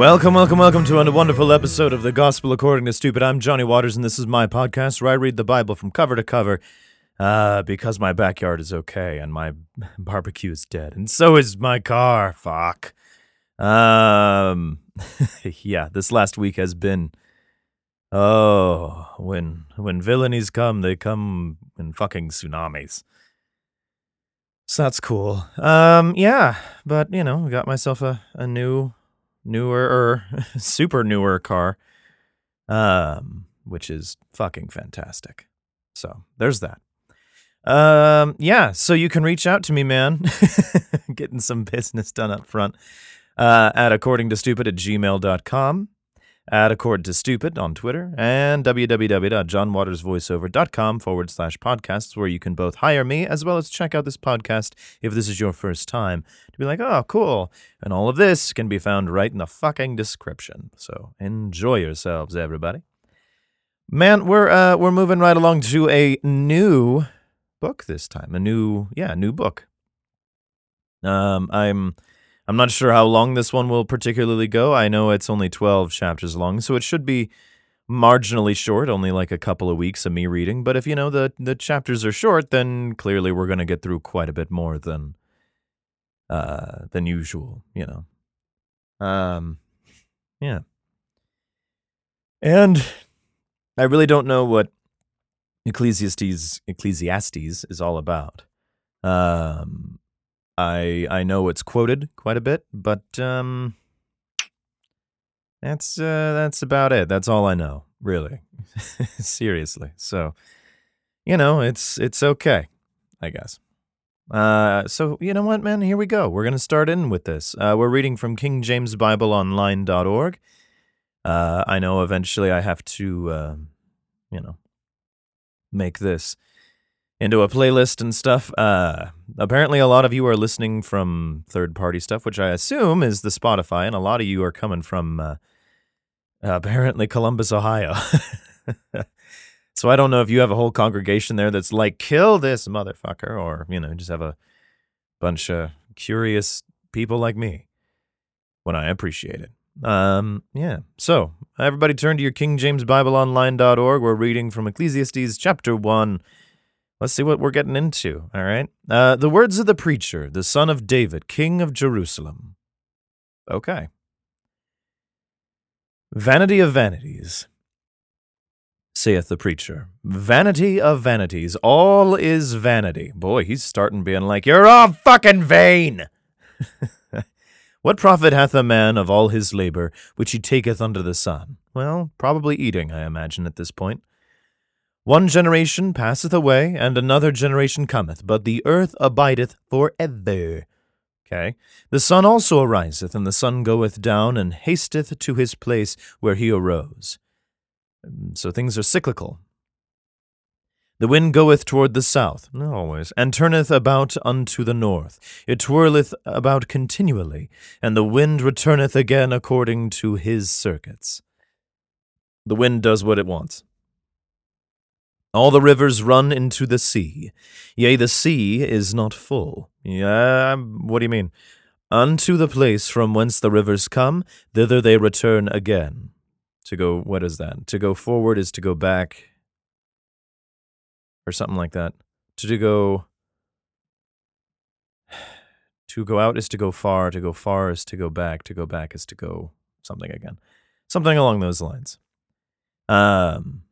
Welcome, welcome, welcome to a wonderful episode of the Gospel According to Stupid. I'm Johnny Waters, and this is my podcast where I read the Bible from cover to cover. Uh, because my backyard is okay and my barbecue is dead, and so is my car. Fuck. Um, yeah, this last week has been. Oh, when when villainies come, they come in fucking tsunamis. So that's cool. Um, yeah, but you know, I got myself a, a new, newer or super newer car, um, which is fucking fantastic. So there's that. Um, yeah, so you can reach out to me, man. Getting some business done up front. Uh, at according to stupid at gmail.com, at accord to stupid on Twitter, and www.johnwatersvoiceover.com forward slash podcasts, where you can both hire me as well as check out this podcast if this is your first time to be like, oh, cool. And all of this can be found right in the fucking description. So enjoy yourselves, everybody. Man, we're uh, we're moving right along to a new book this time. A new, yeah, new book. Um, I'm I'm not sure how long this one will particularly go. I know it's only 12 chapters long, so it should be marginally short, only like a couple of weeks of me reading. But if you know the the chapters are short, then clearly we're going to get through quite a bit more than uh than usual, you know. Um yeah. And I really don't know what Ecclesiastes Ecclesiastes is all about. Um I I know it's quoted quite a bit, but um that's uh that's about it. That's all I know, really. Seriously. So, you know, it's it's okay, I guess. Uh so you know what, man, here we go. We're to start in with this. Uh we're reading from kingjamesbibleonline.org. Uh I know eventually I have to uh you know make this into a playlist and stuff. Uh, apparently, a lot of you are listening from third party stuff, which I assume is the Spotify, and a lot of you are coming from uh, apparently Columbus, Ohio. so I don't know if you have a whole congregation there that's like, kill this motherfucker, or, you know, just have a bunch of curious people like me when I appreciate it. Um, yeah. So, everybody turn to your kingjamesbibleonline.org. We're reading from Ecclesiastes chapter 1 Let's see what we're getting into. All right. Uh, the words of the preacher, the son of David, king of Jerusalem. Okay. Vanity of vanities, saith the preacher. Vanity of vanities. All is vanity. Boy, he's starting being like, You're all fucking vain. what profit hath a man of all his labor which he taketh under the sun? Well, probably eating, I imagine, at this point. One generation passeth away, and another generation cometh, but the earth abideth for ever. Okay. The sun also ariseth, and the sun goeth down, and hasteth to his place where he arose. Mm, so things are cyclical. The wind goeth toward the south, not always, and turneth about unto the north. It twirleth about continually, and the wind returneth again according to his circuits. The wind does what it wants. All the rivers run into the sea. Yea, the sea is not full. Yeah, what do you mean? Unto the place from whence the rivers come, thither they return again. To go, what is that? To go forward is to go back, or something like that. To go, to go out is to go far, to go far is to go back, to go back is to go something again. Something along those lines. Um,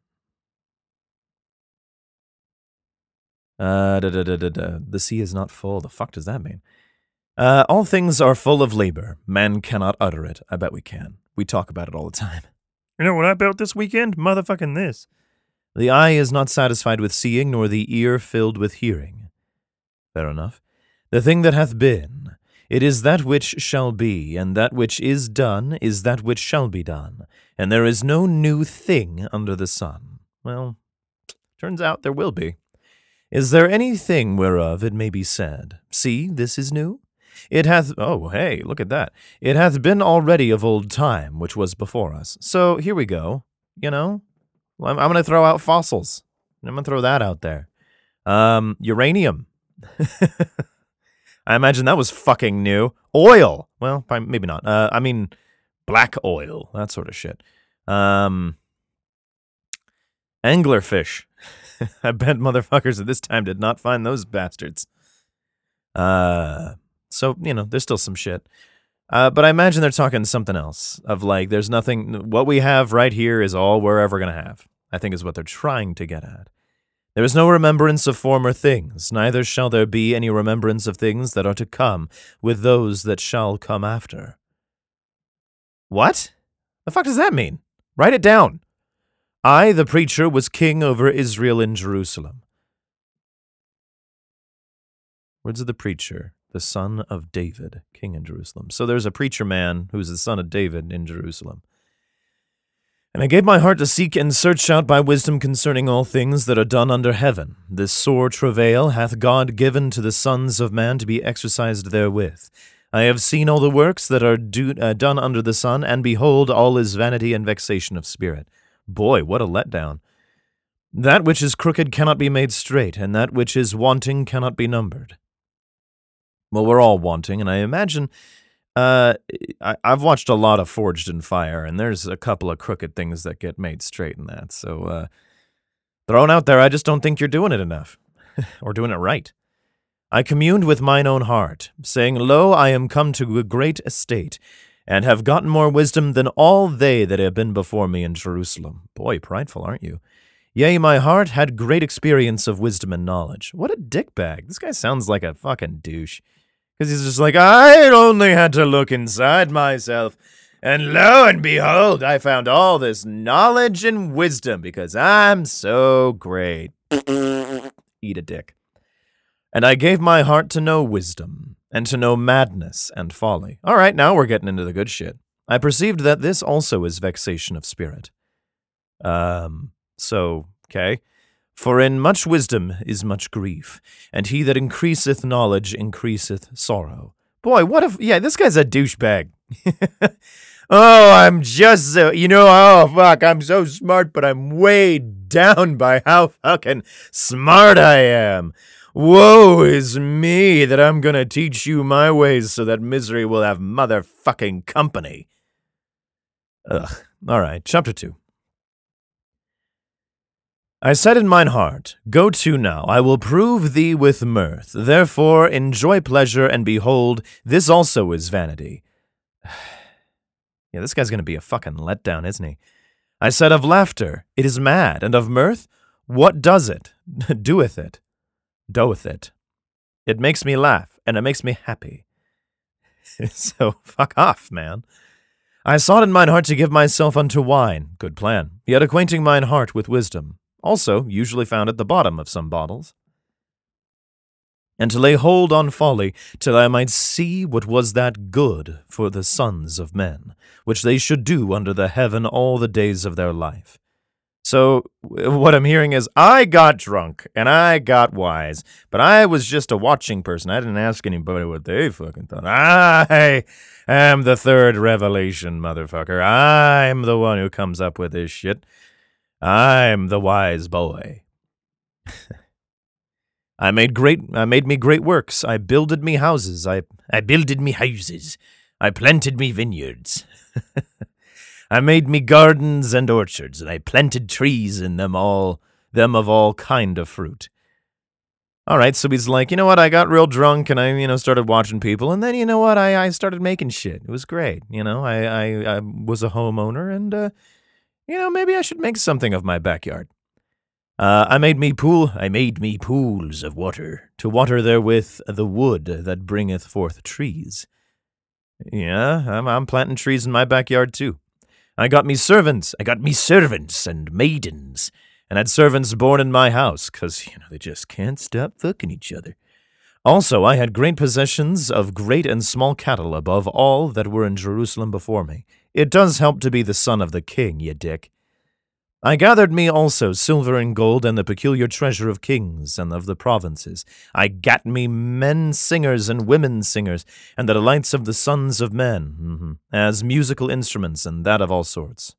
Uh, da, da, da, da, da. The sea is not full. The fuck does that mean? Uh, all things are full of labor. Man cannot utter it. I bet we can. We talk about it all the time. You know what I built this weekend? Motherfucking this. The eye is not satisfied with seeing, nor the ear filled with hearing. Fair enough. The thing that hath been, it is that which shall be, and that which is done is that which shall be done, and there is no new thing under the sun. Well, turns out there will be. Is there anything whereof it may be said, See, this is new? It hath, oh, hey, look at that. It hath been already of old time, which was before us. So here we go. You know, I'm, I'm going to throw out fossils. I'm going to throw that out there. Um, uranium. I imagine that was fucking new. Oil. Well, maybe not. Uh, I mean, black oil, that sort of shit. Um, anglerfish. I bet motherfuckers at this time did not find those bastards. Uh, so you know, there's still some shit. Uh, but I imagine they're talking something else of like, there's nothing. What we have right here is all we're ever gonna have. I think is what they're trying to get at. There is no remembrance of former things, neither shall there be any remembrance of things that are to come with those that shall come after. What? The fuck does that mean? Write it down. I, the preacher, was king over Israel in Jerusalem. Words of the preacher, the son of David, king in Jerusalem. So there's a preacher man who's the son of David in Jerusalem. And I gave my heart to seek and search out by wisdom concerning all things that are done under heaven. This sore travail hath God given to the sons of man to be exercised therewith. I have seen all the works that are do, uh, done under the sun, and behold, all is vanity and vexation of spirit. Boy, what a letdown. That which is crooked cannot be made straight, and that which is wanting cannot be numbered. Well, we're all wanting, and I imagine uh, I, have watched a lot of Forged in Fire, and there's a couple of crooked things that get made straight in that. So, uh, thrown out there, I just don't think you're doing it enough, or doing it right. I communed with mine own heart, saying, Lo, I am come to a great estate, and have gotten more wisdom than all they that have been before me in Jerusalem. Boy, prideful, aren't you? Yea, my heart had great experience of wisdom and knowledge. What a dickbag. This guy sounds like a fucking douche. Because he's just like, I only had to look inside myself. And lo and behold, I found all this knowledge and wisdom because I'm so great. Eat a dick. And I gave my heart to know wisdom, and to know madness and folly. All right, now we're getting into the good shit. I perceived that this also is vexation of spirit. Um, so, okay. For in much wisdom is much grief, and he that increaseth knowledge increaseth sorrow. Boy, what if, yeah, this guy's a douchebag. oh, I'm just so, you know, oh, fuck, I'm so smart, but I'm weighed down by how fucking smart I am. Woe is me that I'm gonna teach you my ways so that misery will have motherfucking company. Ugh. All right, chapter 2. I said in mine heart, Go to now, I will prove thee with mirth. Therefore enjoy pleasure, and behold, this also is vanity. yeah, this guy's going to be a fucking letdown, isn't he? I said of laughter, It is mad, and of mirth, What does it? Doeth it? Doeth it? It makes me laugh, and it makes me happy. so fuck off, man. I sought in mine heart to give myself unto wine, good plan, yet acquainting mine heart with wisdom also usually found at the bottom of some bottles. And to lay hold on folly, till I might see what was that good for the sons of men, which they should do under the heaven all the days of their life. So, what I'm hearing is, I got drunk and I got wise, but I was just a watching person. I didn't ask anybody what they fucking thought. I am the third revelation, motherfucker. I'm the one who comes up with this shit. I'm the wise boy. I made great I made me great works. I builded me houses. I I builded me houses. I planted me vineyards. I made me gardens and orchards, and I planted trees in them all them of all kind of fruit. All right, so he's like, you know what? I got real drunk and I, you know, started watching people, and then you know what? I, I started making shit. It was great. You know, I I, I was a homeowner, and uh, you know, maybe I should make something of my backyard. Uh, I made me pool, I made me pools of water, to water therewith the wood that bringeth forth trees. Yeah, I'm, I'm planting trees in my backyard too. I got me servants, I got me servants and maidens, and had servants born in my house, 'cause you know, they just can't stop fucking each other. Also, I had great possessions of great and small cattle above all that were in Jerusalem before me, it does help to be the son of the king, ye dick. I gathered me also silver and gold and the peculiar treasure of kings and of the provinces. I gat me men singers and women singers, and the delights of the sons of men, mm-hmm, as musical instruments and that of all sorts.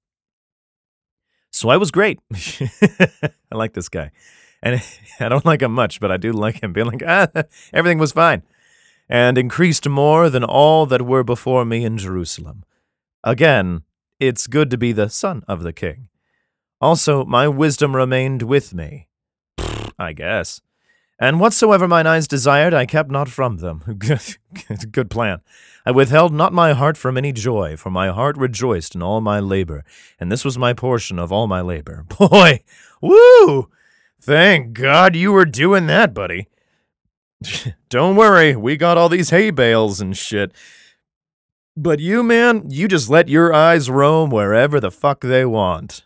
So I was great. I like this guy. And I don't like him much, but I do like him being like, ah, everything was fine. And increased more than all that were before me in Jerusalem. Again, it's good to be the son of the king. Also, my wisdom remained with me. I guess. And whatsoever mine eyes desired, I kept not from them. Good plan. I withheld not my heart from any joy, for my heart rejoiced in all my labor, and this was my portion of all my labor. Boy, woo! Thank God you were doing that, buddy. Don't worry, we got all these hay bales and shit. But you, man, you just let your eyes roam wherever the fuck they want.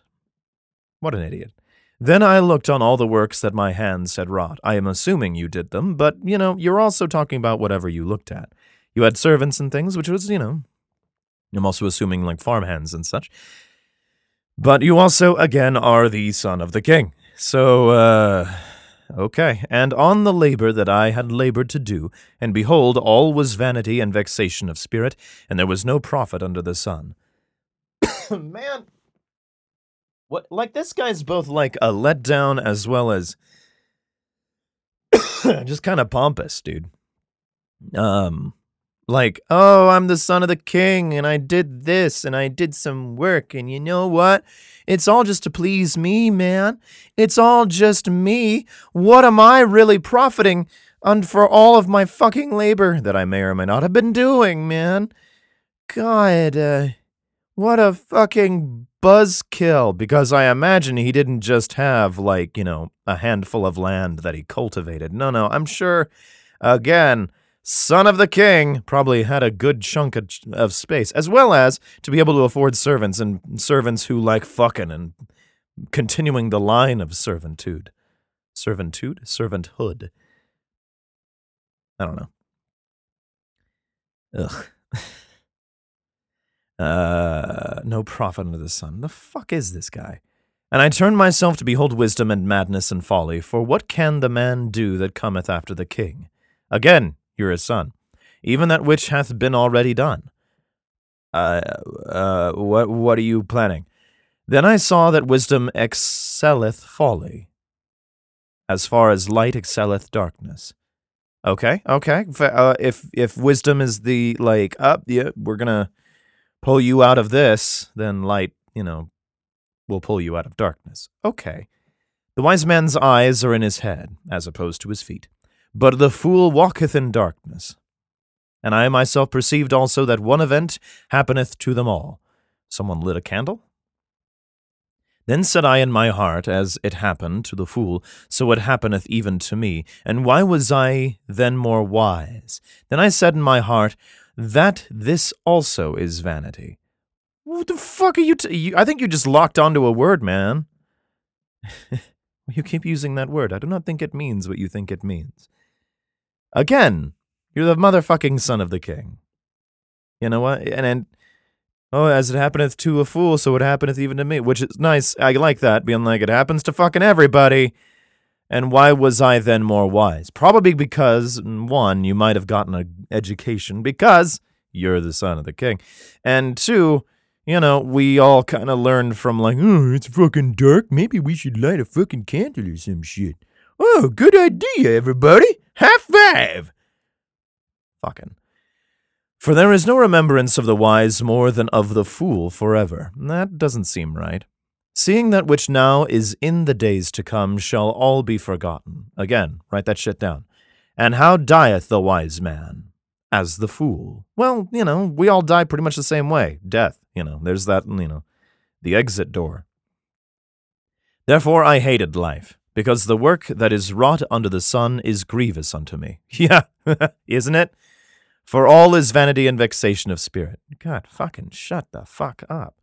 What an idiot. Then I looked on all the works that my hands had wrought. I am assuming you did them, but, you know, you're also talking about whatever you looked at. You had servants and things, which was, you know, I'm also assuming like farmhands and such. But you also, again, are the son of the king. So, uh, okay. And on the labor that I had labored to do, and behold, all was vanity and vexation of spirit, and there was no profit under the sun. Man, what like this guy's both like a letdown as well as just kind of pompous, dude. Um like, "Oh, I'm the son of the king and I did this and I did some work and you know what? It's all just to please me, man. It's all just me. What am I really profiting and for all of my fucking labor that I may or may not have been doing, man? God, uh, what a fucking buzzkill because I imagine he didn't just have, like, you know, a handful of land that he cultivated. No, no, I'm sure, again, son of the king probably had a good chunk of, of space, as well as to be able to afford servants and servants who like fucking and continuing the line of servitude. Servitude? Servanthood. I don't know. Ugh. Uh, no profit under the sun. The fuck is this guy? And I turn myself to behold wisdom and madness and folly, for what can the man do that cometh after the king? Again, you're his son, even that which hath been already done. Uh, uh, what, what are you planning? Then I saw that wisdom excelleth folly, as far as light excelleth darkness. Okay, okay. Uh, if if wisdom is the like up, uh, yeah, we're gonna pull you out of this, then light, you know, will pull you out of darkness. Okay. The wise man's eyes are in his head, as opposed to his feet. But the fool walketh in darkness. And I myself perceived also that one event happeneth to them all. Someone lit a candle? Then said I in my heart, as it happened to the fool, so it happeneth even to me. And why was I then more wise? Then I said in my heart, that this also is vanity. What the fuck are you, t- you I think you just locked onto a word, man. you keep using that word. I do not think it means what you think it means. Again, you're the motherfucking son of the king. You know what? And and oh, as it happeneth to a fool, so it happeneth even to me, which is nice. I like that, being like it happens to fucking everybody. And why was I then more wise? Probably because, one, you might have gotten an education because you're the son of the king. And two, you know, we all kind of learned from like, oh, it's fucking dark. Maybe we should light a fucking candle or some shit. Oh, good idea, everybody. High five. Fucking. For there is no remembrance of the wise more than of the fool forever. That doesn't seem right. Seeing that which now is in the days to come shall all be forgotten. Again, write that shit down. And how dieth the wise man? As the fool. Well, you know, we all die pretty much the same way. Death, you know, there's that, you know, the exit door. Therefore I hated life, because the work that is wrought under the sun is grievous unto me. Yeah, isn't it? For all is vanity and vexation of spirit. God, fucking shut the fuck up.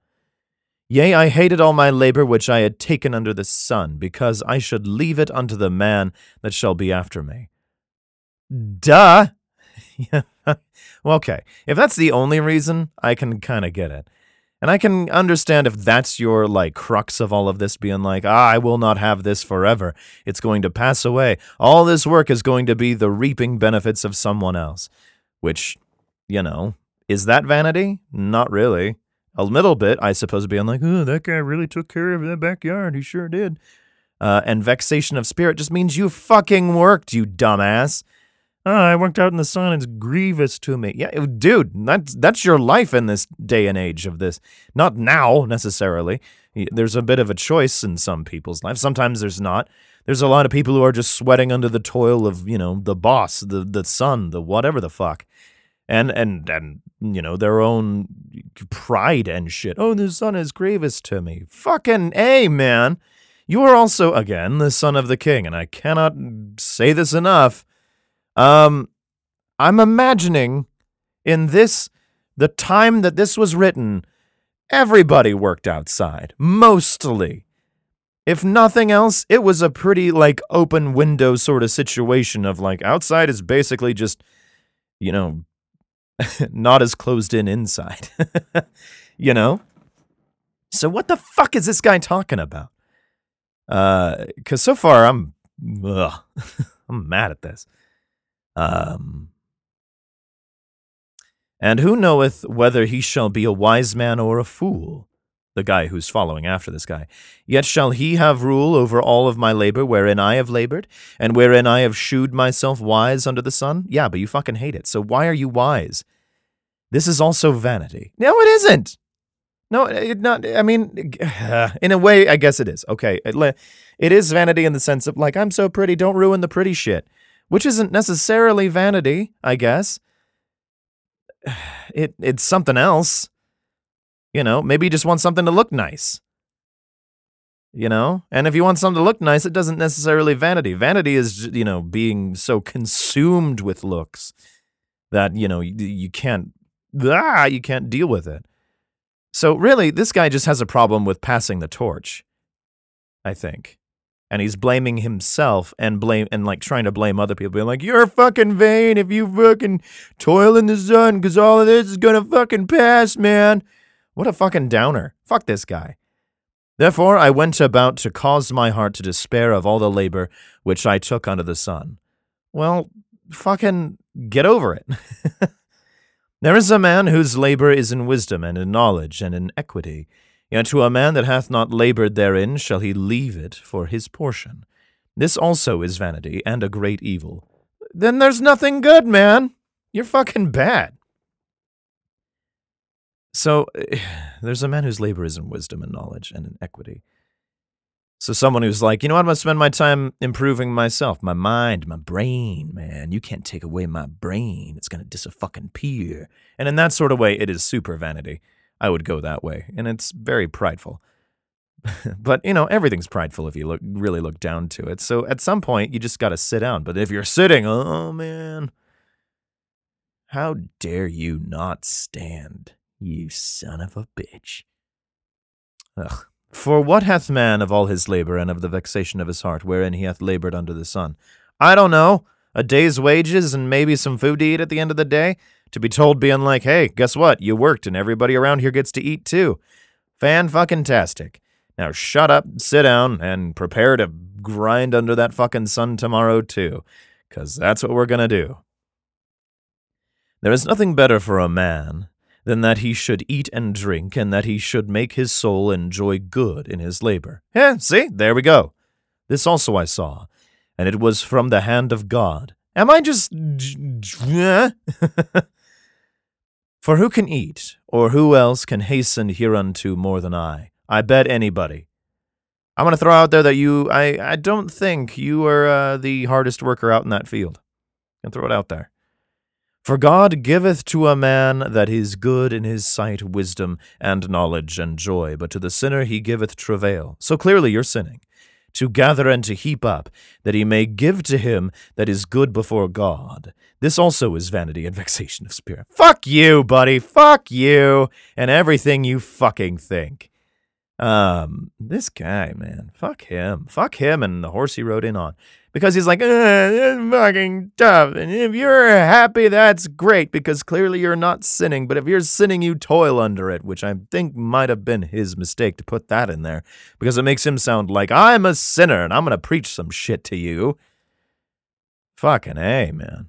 Yea, I hated all my labor which I had taken under the sun, because I should leave it unto the man that shall be after me. Duh! well, okay, if that's the only reason, I can kind of get it. And I can understand if that's your, like, crux of all of this being like, ah, I will not have this forever. It's going to pass away. All this work is going to be the reaping benefits of someone else. Which, you know, is that vanity? Not really a little bit, I suppose, being like, oh, that guy really took care of that backyard. He sure did. Uh, and vexation of spirit just means you fucking worked, you dumbass. Oh, I worked out in the sun. It's grievous to me. Yeah, dude, that's that's your life in this day and age of this. Not now necessarily. There's a bit of a choice in some people's lives. Sometimes there's not. There's a lot of people who are just sweating under the toil of, you know, the boss, the the sun, the whatever the fuck. And and and you know, their own pride and shit. Oh, the son is grievous to me. Fucking A, man. You are also again the son of the king, and I cannot say this enough. Um I'm imagining in this the time that this was written, everybody worked outside, mostly. If nothing else, it was a pretty like open window sort of situation of like outside is basically just, you know, not as closed in inside. you know? So what the fuck is this guy talking about? Uh, cause so far I'm, ugh, I'm mad at this. Um, and who knoweth whether he shall be a wise man or a fool? The guy who's following after this guy. Yet shall he have rule over all of my labor wherein I have labored, and wherein I have shewed myself wise under the sun? Yeah, but you fucking hate it. So why are you wise? This is also vanity. No, it isn't. No, it not. I mean, in a way, I guess it is. Okay, it, it is vanity in the sense of like I'm so pretty, don't ruin the pretty shit, which isn't necessarily vanity. I guess it it's something else. You know, maybe you just want something to look nice. You know? And if you want something to look nice, it doesn't necessarily vanity. Vanity is, you know, being so consumed with looks that, you know, you, you can't ah, you can't deal with it. So really, this guy just has a problem with passing the torch. I think. And he's blaming himself and blame and like trying to blame other people, being like, "You're fucking vain if you fucking toil in the sun, because all of this is gonna fucking pass, man." What a fucking downer. Fuck this guy. Therefore I went about to cause my heart to despair of all the labor which I took under the sun. Well, fucking get over it. there is a man whose labor is in wisdom and in knowledge and in equity. Yet to a man that hath not labored therein shall he leave it for his portion. This also is vanity and a great evil. Then there's nothing good, man. You're fucking bad. So there's a man whose labor is in wisdom and knowledge and in equity. So someone who's like, you know what, I'm gonna spend my time improving myself, my mind, my brain, man. You can't take away my brain. It's gonna disappear. And in that sort of way, it is super vanity. I would go that way. And it's very prideful. but you know, everything's prideful if you look really look down to it. So at some point you just gotta sit down. But if you're sitting, oh man. How dare you not stand? You son of a bitch. Ugh. For what hath man of all his labor and of the vexation of his heart, wherein he hath labored under the sun? I don't know. A day's wages and maybe some food to eat at the end of the day? To be told being like, hey, guess what? You worked and everybody around here gets to eat too. Fan fucking tastic. Now shut up, sit down, and prepare to grind under that fucking sun tomorrow too. Cause that's what we're gonna do. There is nothing better for a man than that he should eat and drink, and that he should make his soul enjoy good in his labor. Eh, see, there we go. This also I saw, and it was from the hand of God. Am I just. For who can eat, or who else can hasten hereunto more than I? I bet anybody. I'm going to throw out there that you, I, I don't think you are uh, the hardest worker out in that field. And throw it out there. For God giveth to a man that is good in his sight wisdom and knowledge and joy, but to the sinner he giveth travail. So clearly you're sinning. To gather and to heap up, that he may give to him that is good before God. This also is vanity and vexation of spirit. Fuck you, buddy. Fuck you and everything you fucking think. Um, this guy, man, fuck him. Fuck him and the horse he rode in on because he's like, it's fucking tough. And if you're happy, that's great because clearly you're not sinning. But if you're sinning, you toil under it, which I think might have been his mistake to put that in there because it makes him sound like I'm a sinner and I'm going to preach some shit to you. Fucking A, man.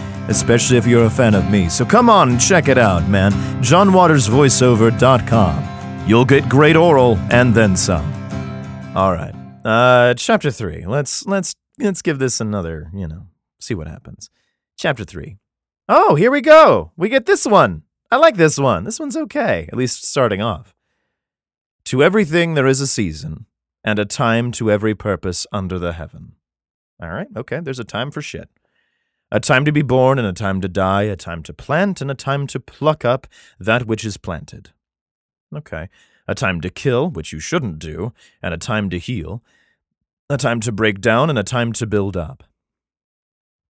especially if you're a fan of me. So come on and check it out, man. JohnWatersVoiceover.com. You'll get great oral and then some. All right. Uh chapter 3. Let's let's let's give this another, you know, see what happens. Chapter 3. Oh, here we go. We get this one. I like this one. This one's okay, at least starting off. To everything there is a season, and a time to every purpose under the heaven. All right, okay, there's a time for shit. A time to be born and a time to die, a time to plant and a time to pluck up that which is planted. Okay. A time to kill, which you shouldn't do, and a time to heal. A time to break down and a time to build up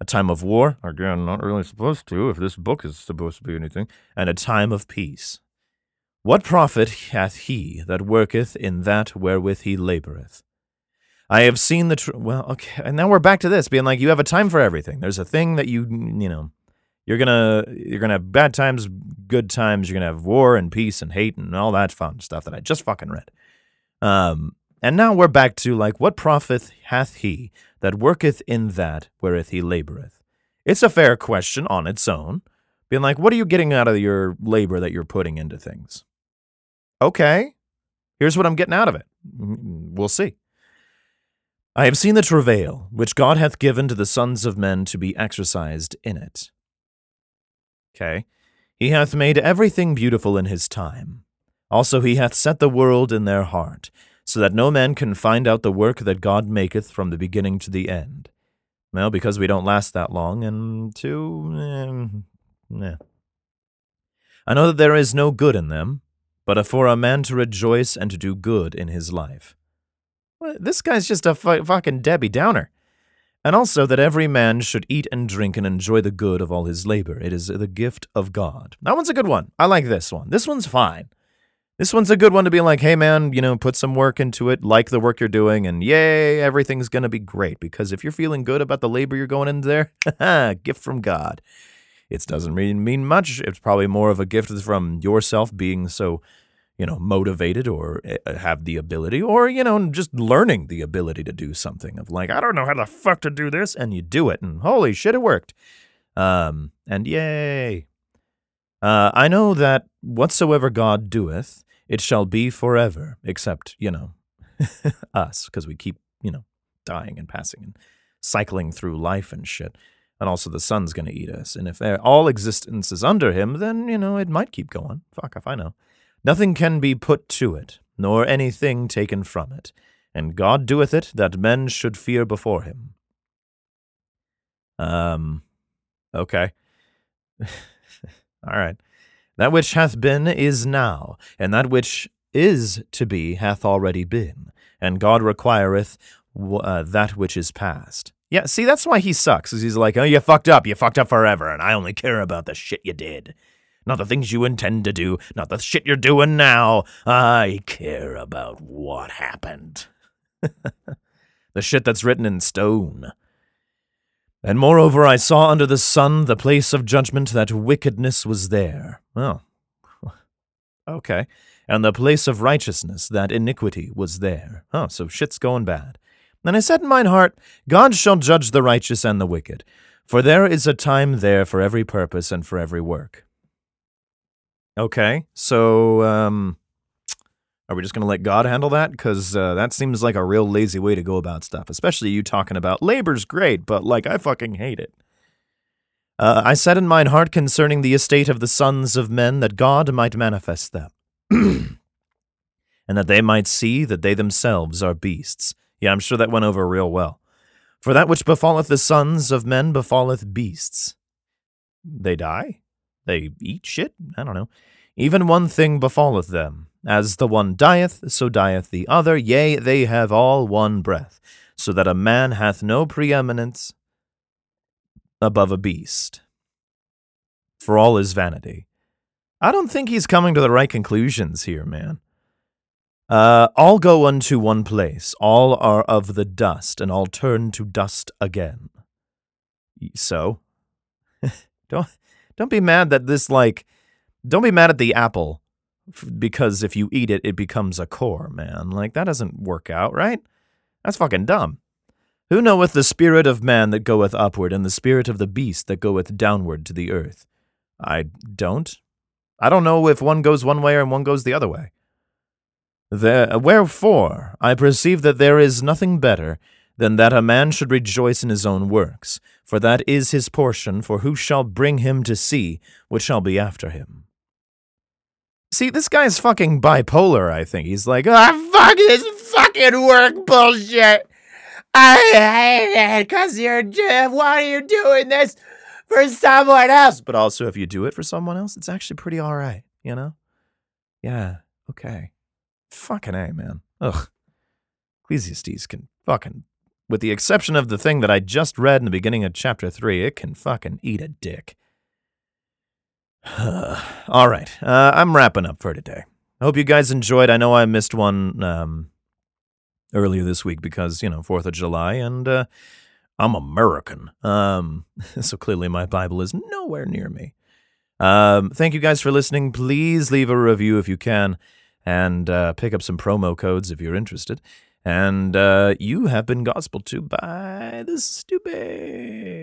a time of war, again, not really supposed to, if this book is supposed to be anything, and a time of peace. What profit hath he that worketh in that wherewith he laboureth? I have seen the tr- well, okay, and now we're back to this being like you have a time for everything. There's a thing that you you know you're gonna you're gonna have bad times, good times. You're gonna have war and peace and hate and all that fun stuff that I just fucking read. Um, and now we're back to like, what profit hath he that worketh in that wherewith he laboureth? It's a fair question on its own. Being like, what are you getting out of your labor that you're putting into things? Okay, here's what I'm getting out of it. Mm, we'll see. I have seen the travail which God hath given to the sons of men to be exercised in it. Okay. He hath made everything beautiful in his time. Also, he hath set the world in their heart, so that no man can find out the work that God maketh from the beginning to the end. Well, because we don't last that long, and two, eh, I know that there is no good in them, but for a man to rejoice and to do good in his life. Well, this guy's just a fucking Debbie Downer. And also that every man should eat and drink and enjoy the good of all his labor. It is the gift of God. That one's a good one. I like this one. This one's fine. This one's a good one to be like, hey man, you know, put some work into it, like the work you're doing, and yay, everything's gonna be great. Because if you're feeling good about the labor you're going into there, gift from God. It doesn't mean mean much. It's probably more of a gift from yourself being so, you know, motivated or eh, eh, have the ability, or you know, just learning the ability to do something. Of like, I don't know how the fuck to do this, and you do it, and holy shit, it worked. Um, and yay. Uh, I know that whatsoever God doeth, it shall be forever, except, you know, us, because we keep, you know, dying and passing and cycling through life and shit. And also the sun's going to eat us. And if all existence is under him, then, you know, it might keep going. Fuck if I know. Nothing can be put to it, nor anything taken from it. And God doeth it that men should fear before him. Um, okay. all right. That which hath been is now, and that which is to be hath already been, and God requireth uh, that which is past. Yeah, see, that's why he sucks. Is he's like, oh, you fucked up, you fucked up forever, and I only care about the shit you did, not the things you intend to do, not the shit you're doing now. I care about what happened. the shit that's written in stone. And moreover, I saw under the sun the place of judgment that wickedness was there. Well, Okay. And the place of righteousness, that iniquity was there. Oh, so shit's going bad. And I said in mine heart, God shall judge the righteous and the wicked, for there is a time there for every purpose and for every work. Okay, so um, are we just going to let God handle that? Because uh, that seems like a real lazy way to go about stuff, especially you talking about labor's great, but like I fucking hate it. Uh, I said in mine heart concerning the estate of the sons of men that God might manifest them, and that they might see that they themselves are beasts. Yeah, I'm sure that went over real well. For that which befalleth the sons of men befalleth beasts. They die? They eat shit? I don't know. Even one thing befalleth them. As the one dieth, so dieth the other. Yea, they have all one breath, so that a man hath no preeminence above a beast. For all is vanity. I don't think he's coming to the right conclusions here, man. Uh, all go unto one place, all are of the dust, and all turn to dust again. So, don't don't be mad that this like, don't be mad at the apple, because if you eat it, it becomes a core, man. Like that doesn't work out, right? That's fucking dumb. Who knoweth the spirit of man that goeth upward, and the spirit of the beast that goeth downward to the earth? I don't. I don't know if one goes one way and one goes the other way. There, wherefore, I perceive that there is nothing better than that a man should rejoice in his own works, for that is his portion, for who shall bring him to see what shall be after him? See, this guy's fucking bipolar, I think. He's like, oh, fuck this fucking work bullshit. I hate it because you're, why are you doing this for someone else? But also, if you do it for someone else, it's actually pretty all right, you know? Yeah, okay. Fucking A, man. Ugh. Ecclesiastes can fucking, with the exception of the thing that I just read in the beginning of chapter 3, it can fucking eat a dick. All right, uh, I'm wrapping up for today. I hope you guys enjoyed. I know I missed one um, earlier this week because, you know, 4th of July, and uh, I'm American. Um, so clearly my Bible is nowhere near me. Um, thank you guys for listening. Please leave a review if you can and uh, pick up some promo codes if you're interested. And uh, you have been gospel to by the stupid.